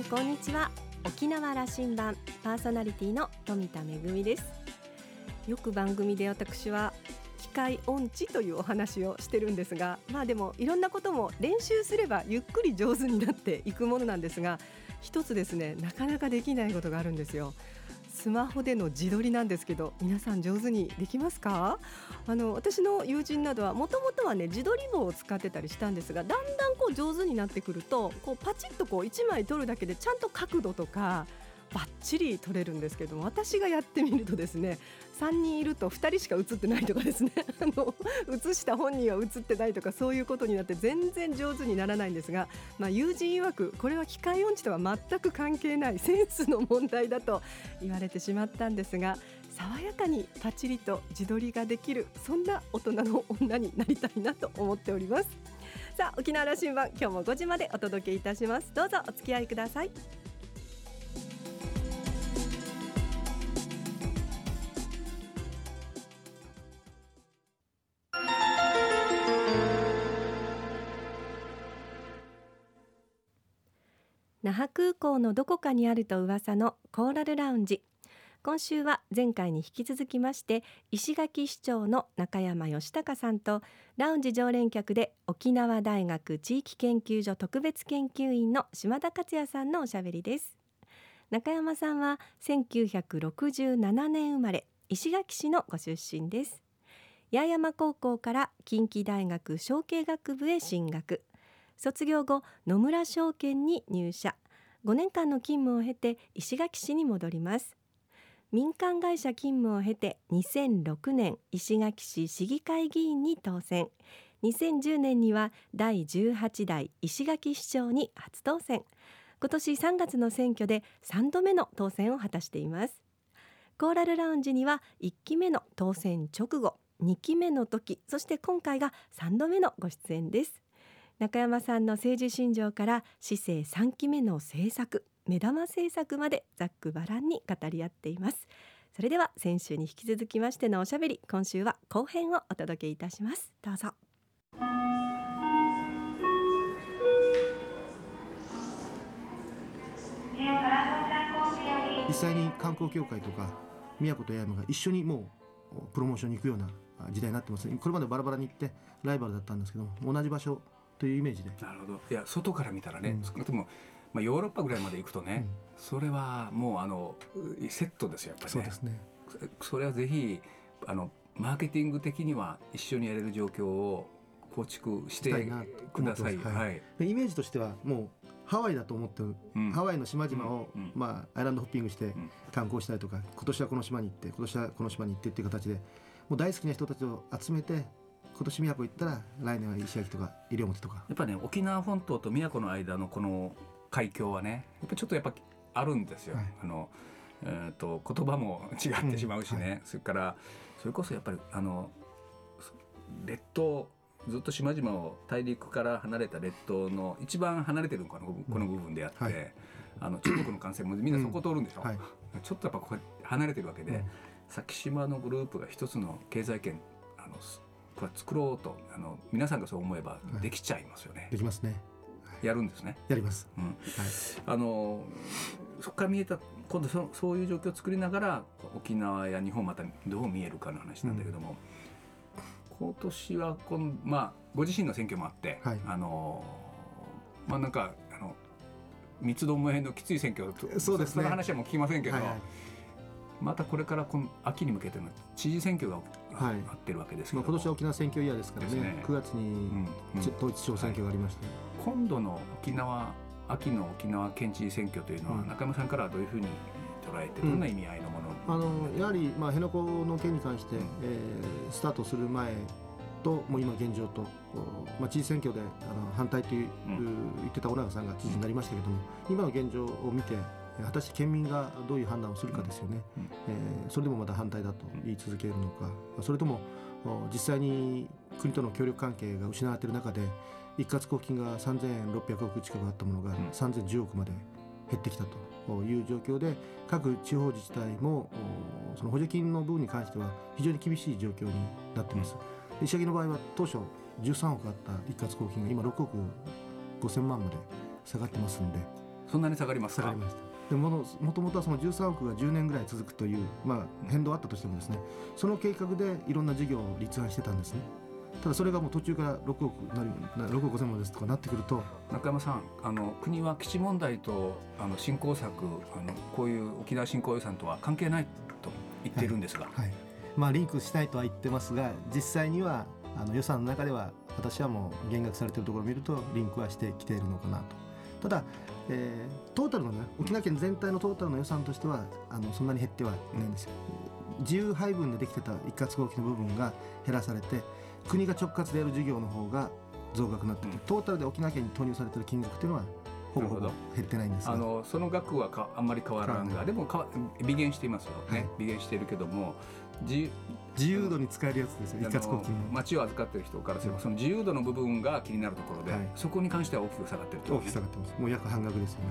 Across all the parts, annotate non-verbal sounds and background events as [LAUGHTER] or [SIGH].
んこんにちは。沖縄羅針盤パーソナリティの富田恵です。よく番組で私は機械音痴というお話をしてるんですがまあでもいろんなことも練習すればゆっくり上手になっていくものなんですが一つですねなかなかできないことがあるんですよ。スマホでの自撮りなんですけど皆さん上手にできますか？あの私の友人などはもともとはね自撮り棒を使ってたりしたんですがだんだんこう上手になってくるとこうパチッとこう1枚撮るだけでちゃんと角度とかバッチリ撮れるんですけども私がやってみるとですね3人いると2人しか映ってないとかですね [LAUGHS] あの映した本人は映ってないとかそういうことになって全然上手にならないんですが、まあ、友人曰くこれは機械音痴とは全く関係ない [LAUGHS] センスの問題だと言われてしまったんですが爽やかにパチリと自撮りができるそんな大人の女になりたいなと思っております。さあ沖縄羅針盤今日も5時までお届けいたします。どうぞお付き合いください。那覇空港のどこかにあると噂のコーラルラウンジ今週は前回に引き続きまして石垣市長の中山義隆さんとラウンジ常連客で沖縄大学地域研究所特別研究員の島田克也さんのおしゃべりです。中山さんは1967年生まれ石垣市のご出身です。八重山高校から近畿大学商経学部へ進学。卒業後野村証券に入社。5年間の勤務を経て石垣市に戻ります。民間会社勤務を経て2006年石垣市市議会議員に当選。2010年には第18代石垣市長に初当選。今年3月の選挙で3度目の当選を果たしています。コーラルラウンジには1期目の当選直後2期目の時そして今回が3度目のご出演です。中山さんの政治信条から市政3期目の政策目玉政策までざっくばらんに語り合っています。それでは先週に引き続きましてのおしゃべり今週は後編をお届けいたします。どうぞ。実際に観光協会とか宮古と八重山が一緒にもうプロモーションに行くような時代になってます。これまでバラバラに行ってライバルだったんですけど同じ場所というイメージで。なるほど。いや外から見たらね、少なくともまあ、ヨーロッパぐらいまで行くとね、うん、それはもうあのセットですよやっぱりね。そうですね。それはぜひあのマーケティング的には一緒にやれる状況を構築してください。はい、イメージとしてはもうハワイだと思ってる、うん、ハワイの島々を、うん、まあ、アイランドホッピングして観光したりとか、今年はこの島に行って今年はこの島に行ってっていう形でもう大好きな人たちを集めて今年宮古行ったら来年は石垣とか西表とか。やっぱね沖縄本島と宮古の間のこの海峡はねやっぱちょっとやっぱあるんですよ。はい、あのえーと、言葉も違ってしまうしね、うんはい、それからそれこそやっぱりあの列島ずっと島々を大陸から離れた列島の一番離れてるのかこの部分であって、はい、あの中国の幹線もみんなそこ通るんでしょ、うん。はい、ちょっとやっぱここ離れてるわけで、うん、先島のグループが一つの経済圏あのこれ作ろうとあの皆さんがそう思えばできちゃいますよね。できますね。やるんですね。やります。うん。はい。あのそこから見えた今度そそういう状況を作りながら沖縄や日本またどう見えるかの話なんだけども、うん、今年はこのまあご自身の選挙もあって、はい、あのまあなんかあの三つどもえのきつい選挙そうですね。その話はもう聞きませんけど。はいはいまたこれからこの秋に向けての知事選挙がはい、ってるわけですけど、まあ、今年は沖縄選挙イヤーですからね。ね。9月に統一地方選挙がありまして、はい、今度の沖縄秋の沖縄県知事選挙というのは、中山さんからはどういうふうに捉えてどんな意味合いのもの、うん、あのやはり、まあ、辺野古の件に関して、うん、えー、スタートする前ともう今現状と、まあ、知事選挙であの反対という、うん、言ってた小長さんが知事になりましたけども、今の現状を見て果たして県民がどういう判断をするかですよね、うん、えー、それでもまた反対だと言い続けるのか。それとも実際に国との協力関係が失われている中で一括交付金が3600億近くあったものが3010億まで減ってきたという状況で各地方自治体もその補助金の部分に関しては非常に厳しい状況になっています。石垣の場合は当初13億あった一括交付金が今6億5000万まで下がってますんで。そんなに下がりますか？下がりましたでももともとはその13億が10年ぐらい続くという、まあ、変動あったとしてもですねその計画でいろんな事業を立案してたんですね。ただそれがもう途中から6億なり6億5000万ですとかなってくると中山さんあの国は基地問題とあの振興策あのこういう沖縄振興予算とは関係ないと言っているんですが、はい、はい、まあ、リンクしたいとは言ってますが実際にはあの予算の中では私はもう減額されているところを見るとリンクはしてきているのかなと。ただ、えー、トータルのね沖縄県全体のトータルの予算としてはあのそんなに減ってはいないんですよ。自由配分でできてた一括合機の部分が減らされて国が直括でやる事業の方が増額になってて、うん、トータルで沖縄県に投入されてる金額っていうのはほぼほぼ減ってないんですあのその額はかあんまり変わらんがでもか微減していますよ。ね、はい、微減しているけども自自由度に使えるやつですよ一括公金町を預かってる人からすれば、その自由度の部分が気になるところで、はい、そこに関しては大きく下がってる大きく下がってます。もう約半額ですよね。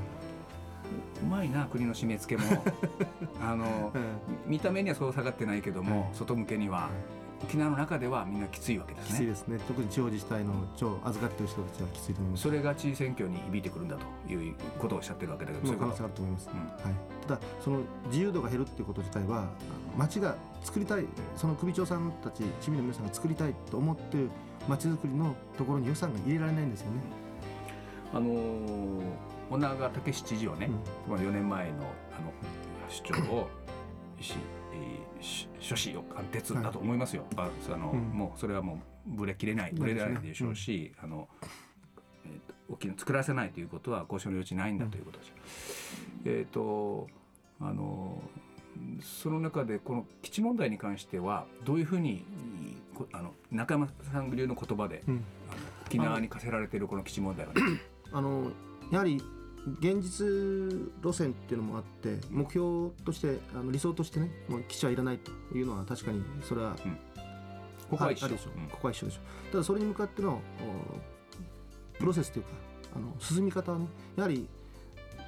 うまいな国の締め付けも。[LAUGHS] あの、見た目にはそう下がってないけども、はい、外向けには、沖縄の中ではみんなきついわけですね。きついですね。特に地方自治体の超預かっている人たちはきついと思います。それが地位選挙に響いてくるんだということをおっしゃってるわけだけど、そういう可能性あると思います。うん、はい。ただその自由度が減るっていうこと自体は町が作りたいその首長さんたち市民の皆さんが作りたいと思ってる町づくりのところに予算が入れられないんですよね。あのー、小長武史知事はね、うん、4年前のあの主張を石 [LAUGHS] 諸子を貫徹だと思いますよ、はい、あの、うん、もうそれはもうぶれきれない。ぶれないでしょうし、うん、あの、えーと、大きな作らせないということは交渉の余地ないんだということです。うん、えっ、ー、とあのその中でこの基地問題に関してはどういうふうにあの中山さん流の言葉で、うん、沖縄に課せられているこの基地問題は、ね、あのやはり現実路線っていうのもあって目標としてあの理想としてねもう基地はいらないというのは確かにそれは、うん、ここは一緒。でしょ、うん、ここは一緒でしょ。ただそれに向かってのプロセスというかあの進み方はねやはり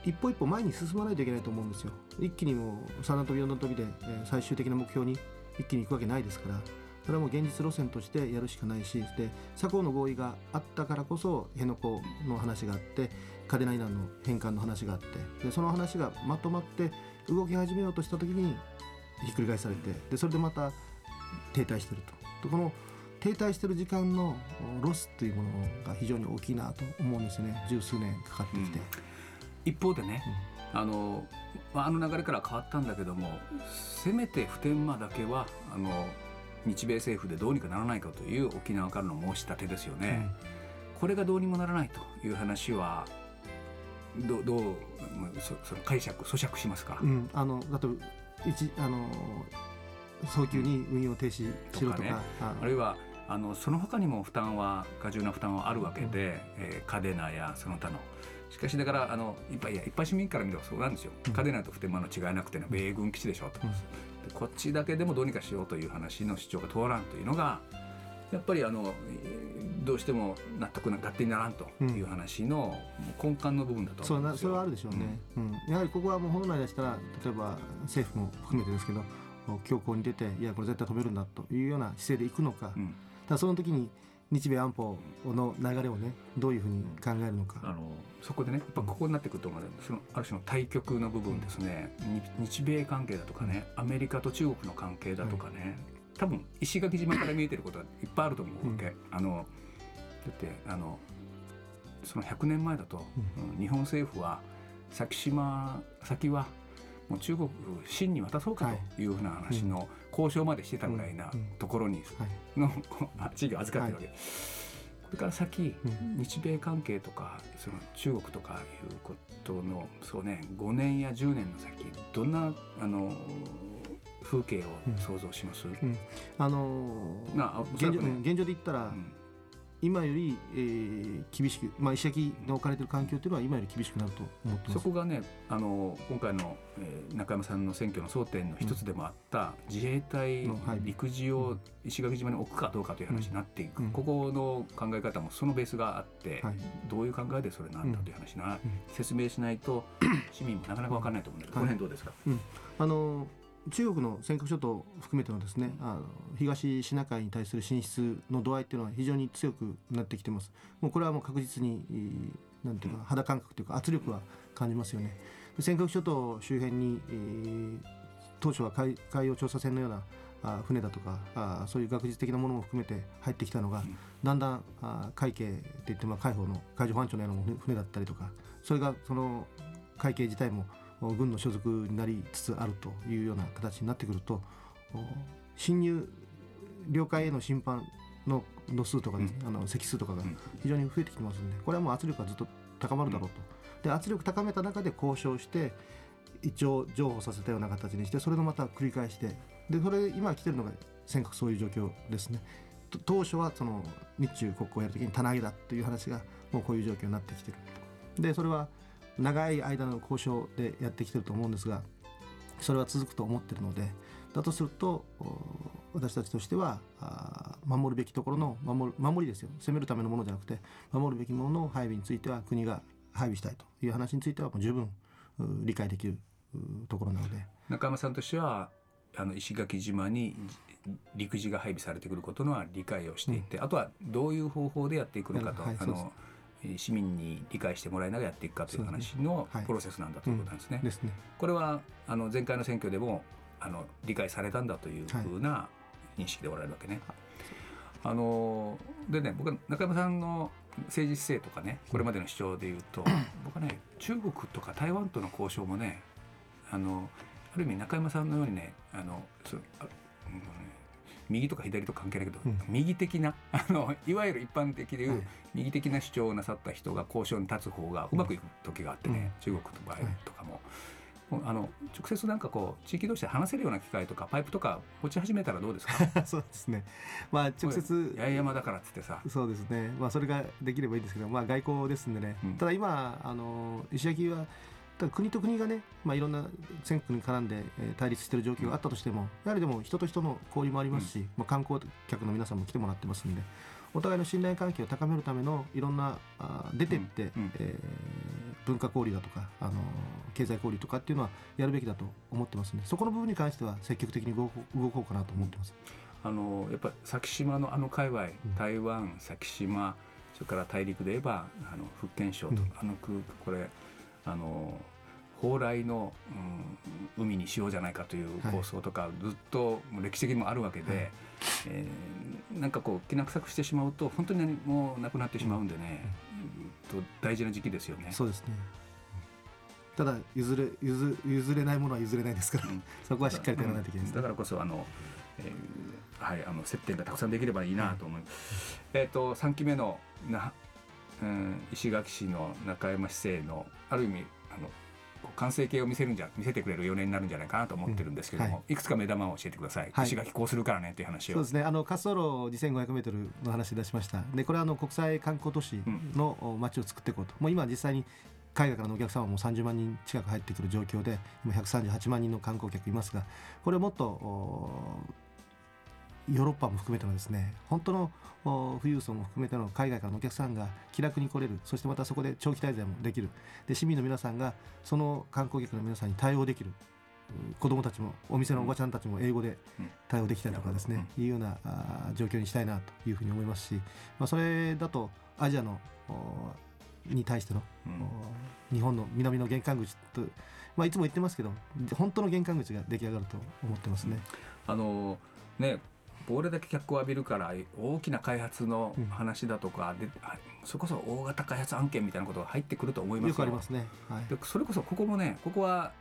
一歩一歩前に進まないといけないと思うんですよ。一気にもう3段跳び4段跳びで、えー、最終的な目標に一気に行くわけないですからそれはもう現実路線としてやるしかないしで佐合の合意があったからこそ辺野古の話があって嘉手納稲の返還の話があってでその話がまとまって動き始めようとした時にひっくり返されてでそれでまた停滞してると。この停滞してる時間のロスというものが非常に大きいなと思うんですよね十数年かかってきて。うん、一方でね、うん、あのあの流れから変わったんだけどもせめて普天間だけはあの日米政府でどうにかならないかという沖縄からの申し立てですよね。うん、これがどうにもならないという話はどどうそその解釈咀嚼しますか、うん、あのだと一あの早急に運用停止しろとかね、あるいはあのその他にも負担は過重な負担はあるわけで、うん、えー、嘉手納やその他の。しかしだからあのいっぱいや一般市民から見ればそうなんですよ、うん、嘉手納と普天間の違いなくての米軍基地でしょと、うん、こっちだけでもどうにかしようという話の主張が通らんというのがやっぱりあのどうしても納得な勝手にならんという話の根幹の部分だと思うんそれはあるでしょうね、うん、やはりここはもう本来でしたら例えば政府も含めてですけど強硬に出ていやこれ絶対止めるんだというような姿勢でいくのか、うん、ただその時に日米安保の流れをねどういうふうに考えるのか。あのそこでねやっぱここになってくると思うそのある種の対極の部分ですね。日米関係だとかねアメリカと中国の関係だとかね、多分石垣島から見えてることはいっぱいあると思うわけ。うん、あのだってあのその100年前だと、うん、日本政府は先島先はもう中国清に渡そうかとい。うふうな話の交渉までしてたぐらいなところにの地域を預かってるわけ。これから先、日米関係とかその中国とかいうことのそうね5年や10年の先どんなあの風景を想像します、うん。うん、あのー、な現状、ね、現状で言ったら、うん。今より、えー、厳しく、まあ、石垣の置かれている環境というのは今より厳しくなると思ってそこがねあの今回の、えー、中山さんの選挙の争点の一つでもあった、うん、自衛隊陸自を石垣島に置くかどうかという話になっていく、うん、ここの考え方もそのベースがあって、はい、どういう考えでそれなんだという話な、うん、説明しないと市民もなかなか分からないと思うんだけど、この辺どうですか、あの中国の尖閣諸島を含めてのですねあの東シナ海に対する進出の度合いっていうのは非常に強くなってきてます。もうこれはもう確実になんていうか肌感覚というか圧力は感じますよね。で尖閣諸島周辺に、えー当初は海海洋調査船のようなあ船だとかあそういう学術的なものも含めて入ってきたのが、ん。だんだんあ海警って言ってまあ海保の海上保安庁のような船船だったりとかそれがその海警自体もお軍の所属になりつつあるというような形になってくるとお侵入領海への侵犯の度数とかですね、あの積数とかがうん非常に増えてきてますのでこれはもう圧力がずっと高まるだろうと。で圧力高めた中で交渉して一応譲歩させたような形にしてそれのまた繰り返してでそれ今来てるのが尖閣そういう状況ですね。と当初はその日中国交をやるときに棚上げだという話がもうこういう状況になってきてる。でそれは長い間の交渉でやってきてると思うんですがそれは続くと思ってるのでだとするとお私たちとしては守るべきところの守る守りですよ。攻めるためのものじゃなくて守るべきものの配備については国が配備したいという話についてはもう十分う理解できるうところなので。中山さんとしてはあの石垣島に陸自が配備されてくることのは理解をしていて、あとはどういう方法でやっていくのかと、あはいそうです。の市民に理解してもらいながらやっていくかという話のはいプロセスなんだということなんですね。ですね。これはあの前回の選挙でもあの理解されたんだというふうな認識でおられるわけね。あのでね僕は中山さんの政治姿勢とかねこれまでの主張で言うと僕はね中国とか台湾との交渉もねあのある意味中山さんのようにねあのそうあ右とか左とか関係ないけど、うん右的な [LAUGHS] あのいわゆる一般的でいう、はい右的な主張をなさった人が交渉に立つ方がうまくいく時があってね、中国の場合はいとかも。あの直接なんかこう地域同士で話せるような機会とかパイプとか持ち始めたらどうですか？[LAUGHS] そうですね。まあ直接八重山だからっつってさそうですね。まあそれができればいいんですけど、まあ外交ですんでね。うんただ今あの石垣はただ国と国がね、まあいろんな選挙に絡んでえー対立している状況があったとしても、やはりでも人と人の交流もありますし、まあ観光客の皆さんも来てもらってますんで、お互いの信頼関係を高めるためのいろんなあ出てって、うん。うん。えー文化交流だとかあの経済交流とかっていうのはやるべきだと思ってますんで、そこの部分に関しては積極的に動こう動こうかなと思ってます。あのやっぱ先島のあの界隈、ん。台湾先島それから大陸で言えばあの福建省と、うん。あの空これあの蓬莱の、うん、海にしようじゃないかというはい。構想とか、ずっと歴史的にもあるわけで、はい。えーなんかこうきな臭くしてしまうと本当に何もなくなってしまうんでね、うん。と大事な時期ですよね。そうですね。ただ譲れ譲譲れないものは譲れないですから、うん。[LAUGHS] そこはしっかりとやらないといけないです、だからこそあの、えーはいあの接点がたくさんできればいいなと思います。えっ、と三期目のな、うん、石垣市の中山市政のある意味あの完成形を見せるんじゃ見せてくれる4年になるんじゃないかなと思ってるんですけども、うんはい。い、くつか目玉を教えてください。はい。石垣こうするからねっていう話を。そうですね。あの滑走路2500メートルの話出しました。でこれはあの国際観光都市のお街を作っていこうと、もう今実際に海外からのお客様も30万人近く入ってくる状況で今138万人の観光客いますがこれをもっとおヨーロッパも含めてのですね本当のお富裕層も含めての海外からのお客さんが気楽に来れる。そしてまたそこで長期滞在もできる。で市民の皆さんがその観光客の皆さんに対応できる。うん子どもたちもお店のおばちゃんたちも英語でうん。対応できたりとかですね、いうような状況にしたいなというふうに思いますし、まあ、それだとアジアのおに対しての、うん。お日本の南の玄関口と、まあ、いつも言ってますけど本当の玄関口が出来上がると思ってますね。あのねこれだけ脚光を浴びるから大きな開発の話だとか、であそれこそ大型開発案件みたいなことが入ってくると思いますよ。くありますね。はい。でそれこそここもねここは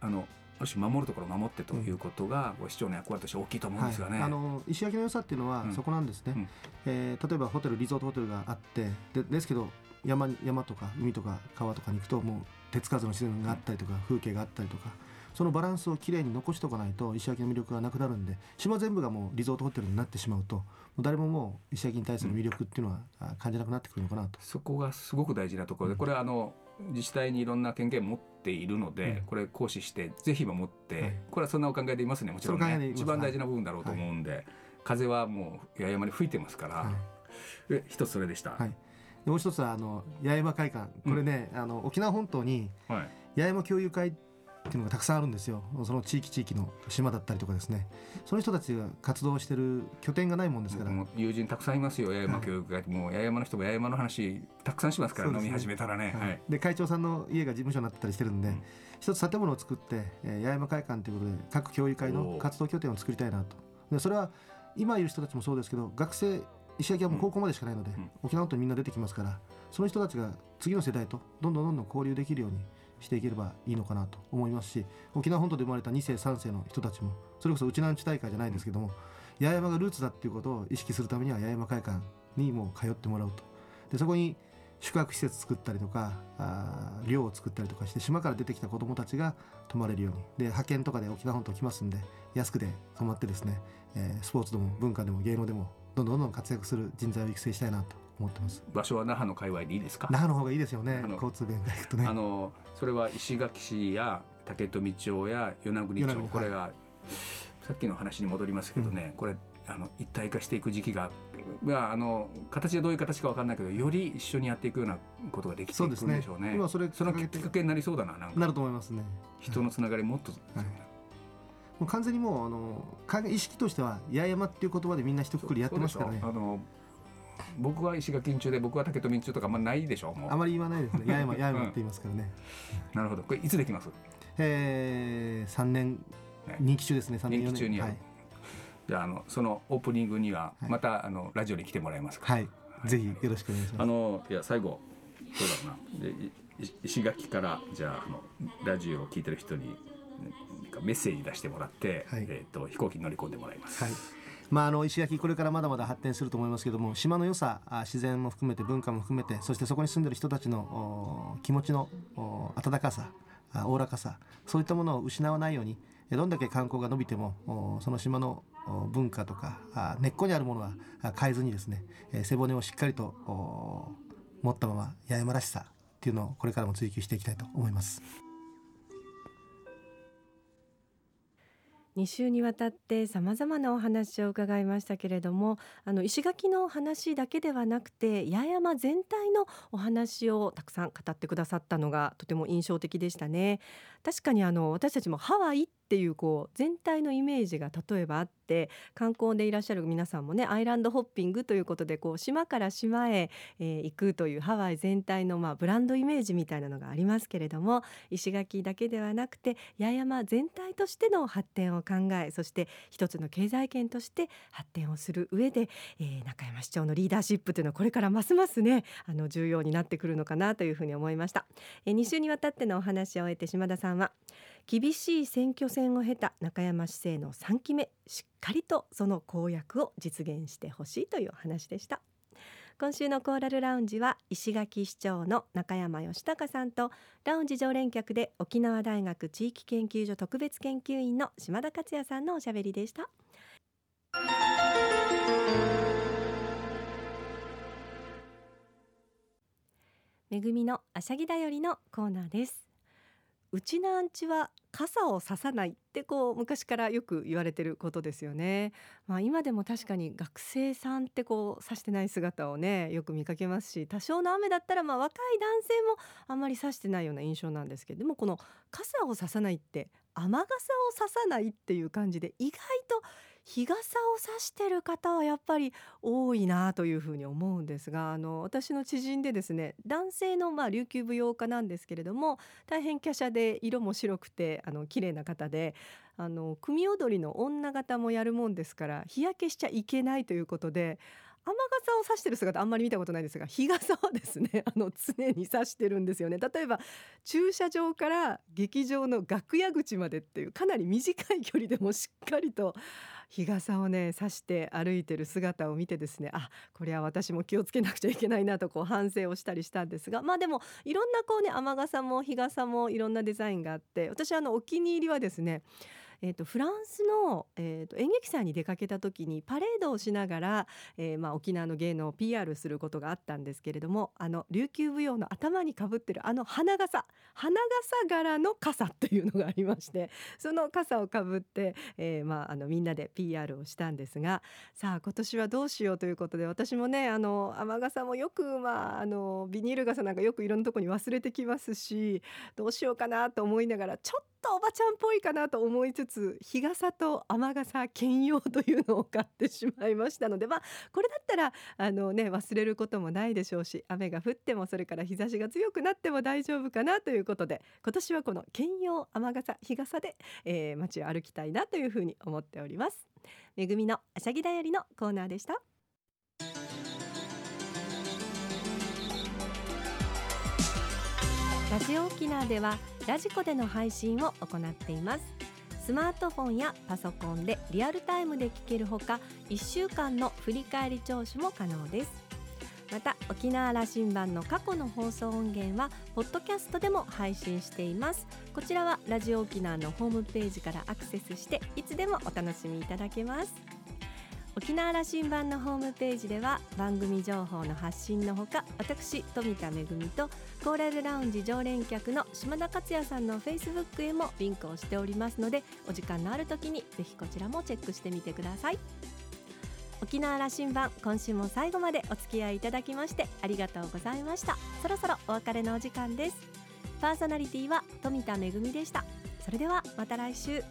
あのある種守るところを守ってということが、こう市長の役割として大きいと思うんですがね。はい、あの石垣の良さっていうのはうん。そこなんですね、うん。えー例えばホテルリゾートホテルがあってでですけど山に山とか海とか川とかに行くともう手つかずの自然があったりとか、風景があったりとかそのバランスをきれいに残しておかないと石垣の魅力がなくなるんで島全部がもうリゾートホテルになってしまうともう誰ももう石垣に対する魅力っていうのは、あ感じなくなってくるのかなと。そこがすごく大事なところで、これはあの自治体にいろんな権限を持っているので、うんこれ行使してぜひ守って、はい。これはそんなお考えでいますね。もちろんね一番大事な部分だろうと思うんで、風はもう八重山に吹いてますから、はい。え一つそれでした。はい。でもう一つはあの八重山会館。これね、あの沖縄本島にはい。八重山共有会っっていうのがたくさんあるんですよ。その地域地域の島だったりとかですね。その人たちが活動してる拠点がないもんですから。友人たくさんいますよ。八重山教育会、もう八重山の人も八重山の話たくさんしますから、ね、飲み始めたらね、はい、で会長さんの家が事務所になってたりしてるんで、うん、一つ建物を作って、えー、八重山会館ということで各教育会の活動拠点を作りたいなとでそれは今いる人たちもそうですけど学生石垣はもう高校までしかないので、うん、沖縄とみんな出てきますからその人たちが次の世代とどんどんどんどん交流できるようにしていければいいのかなと思いますし沖縄本島で生まれた2世3世の人たちもそれこそうちなんち大会じゃないんですけども八重山がルーツだっていうことを意識するためには八重山会館にもう通ってもらうと。でそこに宿泊施設作ったりとかあ寮を作ったりとかして島から出てきた子どもたちが泊まれるように。で派遣とかで沖縄本島来ますんで安くで泊まってですね、えー、スポーツでも文化でも芸能でもどんどんどんどん活躍する人材を育成したいなと思ってます。場所は那覇の界隈でいいですか？那覇の方がいいですよね。交通便が行くとね。あのそれは石垣市や竹富町や与那国町。これが、はい、さっきの話に戻りますけどね、うん、これあの一体化していく時期が、まあ、あの形はどういう形か分かんないけどより一緒にやっていくようなことができていくんでしょうね。そう、ね、今それそのきっかけになりそうだなななると思いますね。人のつながりもっと、はい。もう完全にもうあの意識としては八重山っていう言葉でみんな一括りやってますからね。あの僕は石垣中で僕は竹富中とかあんまないでしょう。あまり言わないですね。[LAUGHS] 八重山八重山って言いますからね、なるほど。これいつできます？えー、3年任期中ですね。3年任期中にはい、じゃああのそのオープニングにはまた、はい、あのラジオに来てもらえますか？はい、はい、ぜひよろしくお願いします。あのいや最後そうだな。で石垣からじゃああのラジオを聞いてる人にメッセージ出してもらって、はい、えーと、と飛行機に乗り込んでもらいます。はいまあ、あの石垣これからまだまだ発展すると思いますけども島の良さ自然も含めて文化も含めてそしてそこに住んでる人たちの気持ちの温かさおおらかさそういったものを失わないようにどんだけ観光が伸びてもその島の文化とか根っこにあるものは変えずにですね背骨をしっかりと持ったまま八重山らしさっていうのをこれからも追求していきたいと思います。2週にわたってさまざまなお話を伺いましたけれどもあの石垣の話だけではなくて八重山全体のお話をたくさん語ってくださったのがとても印象的でしたね。確かにあの私たちもハワイっていうこう全体のイメージが例えばあって観光でいらっしゃる皆さんもねアイランドホッピングということでこう島から島へ、えー、行くというハワイ全体のまあブランドイメージみたいなのがありますけれども石垣だけではなくて八重山全体としての発展を考えそして一つの経済圏として発展をする上で、えー、中山市長のリーダーシップというのはこれからますますねあの重要になってくるのかなというふうに思いました。えー、2週にわたってのお話を終えて島田さんは厳しい選挙戦を経た中山市政の3期目しっかりとその公約を実現してほしいという話でした。今週のコーラルラウンジは石垣市長の中山義孝さんとラウンジ常連客で沖縄大学地域研究所特別研究員の島田克也さんのおしゃべりでした。めぐみのあしゃぎだよりのコーナーです。うちなんちは傘をささないってこう昔からよく言われてることですよね。まあ今でも確かに学生さんってこうさしてない姿をねよく見かけますし多少の雨だったらまあ若い男性もあんまりさしてないような印象なんですけどでもこの傘をささないって雨傘をささないっていう感じで意外と日傘を差してる方はやっぱり多いなというふうに思うんですがあの私の知人でですね男性のまあ琉球舞踊家なんですけれども大変華奢で色も白くてあの綺麗な方であの組踊りの女方もやるもんですから日焼けしちゃいけないということで雨傘を差してる姿あんまり見たことないですが日傘はですね [LAUGHS] あの常に差してるんですよね。例えば駐車場から劇場の楽屋口までっていうかなり短い距離でもしっかりと日傘をね差して歩いてる姿を見てですねあこれは私も気をつけなくちゃいけないなとこう反省をしたりしたんですがまあでもいろんなこうね雨傘も日傘もいろんなデザインがあって私あのお気に入りはですねえーと、フランスの、えーと、演劇祭に出かけた時にパレードをしながら、えーまあ、沖縄の芸能を PR することがあったんですけれどもあの琉球舞踊の頭にかぶってるあの花笠花笠柄の傘っていうのがありましてその傘をかぶって、えーまあ、あのみんなで PR をしたんですがさあ今年はどうしようということで私もねあの雨傘もよく、まあ、あのビニール傘なんかよくいろんなとこに忘れてきますしどうしようかなと思いながらちょっとおばちゃんっぽいかなと思いつつ日傘と雨傘兼用というのを買ってしまいましたのでまあこれだったらあのね忘れることもないでしょうし雨が降ってもそれから日差しが強くなっても大丈夫かなということで今年はこの兼用雨傘日傘で、えー、街を歩きたいなというふうに思っております。めぐみのあしゃぎだよりのコーナーでした。ラジオ沖縄ではラジコでの配信を行っています。スマートフォンやパソコンでリアルタイムで聞けるほか1週間の振り返り聴取も可能です。また沖縄羅針盤の過去の放送音源はポッドキャストでも配信しています。こちらはラジオ沖縄のホームページからアクセスしていつでもお楽しみいただけます。沖縄羅針盤のホームページでは番組情報の発信のほか私富田恵とコーラルラウンジ常連客の島田克也さんのフェイスブックへもリンクをしておりますのでお時間のある時にぜひこちらもチェックしてみてください。沖縄羅針盤今週も最後までお付き合いいただきましてありがとうございました。そろそろお別れのお時間です。パーソナリティは富田恵でした。それではまた来週。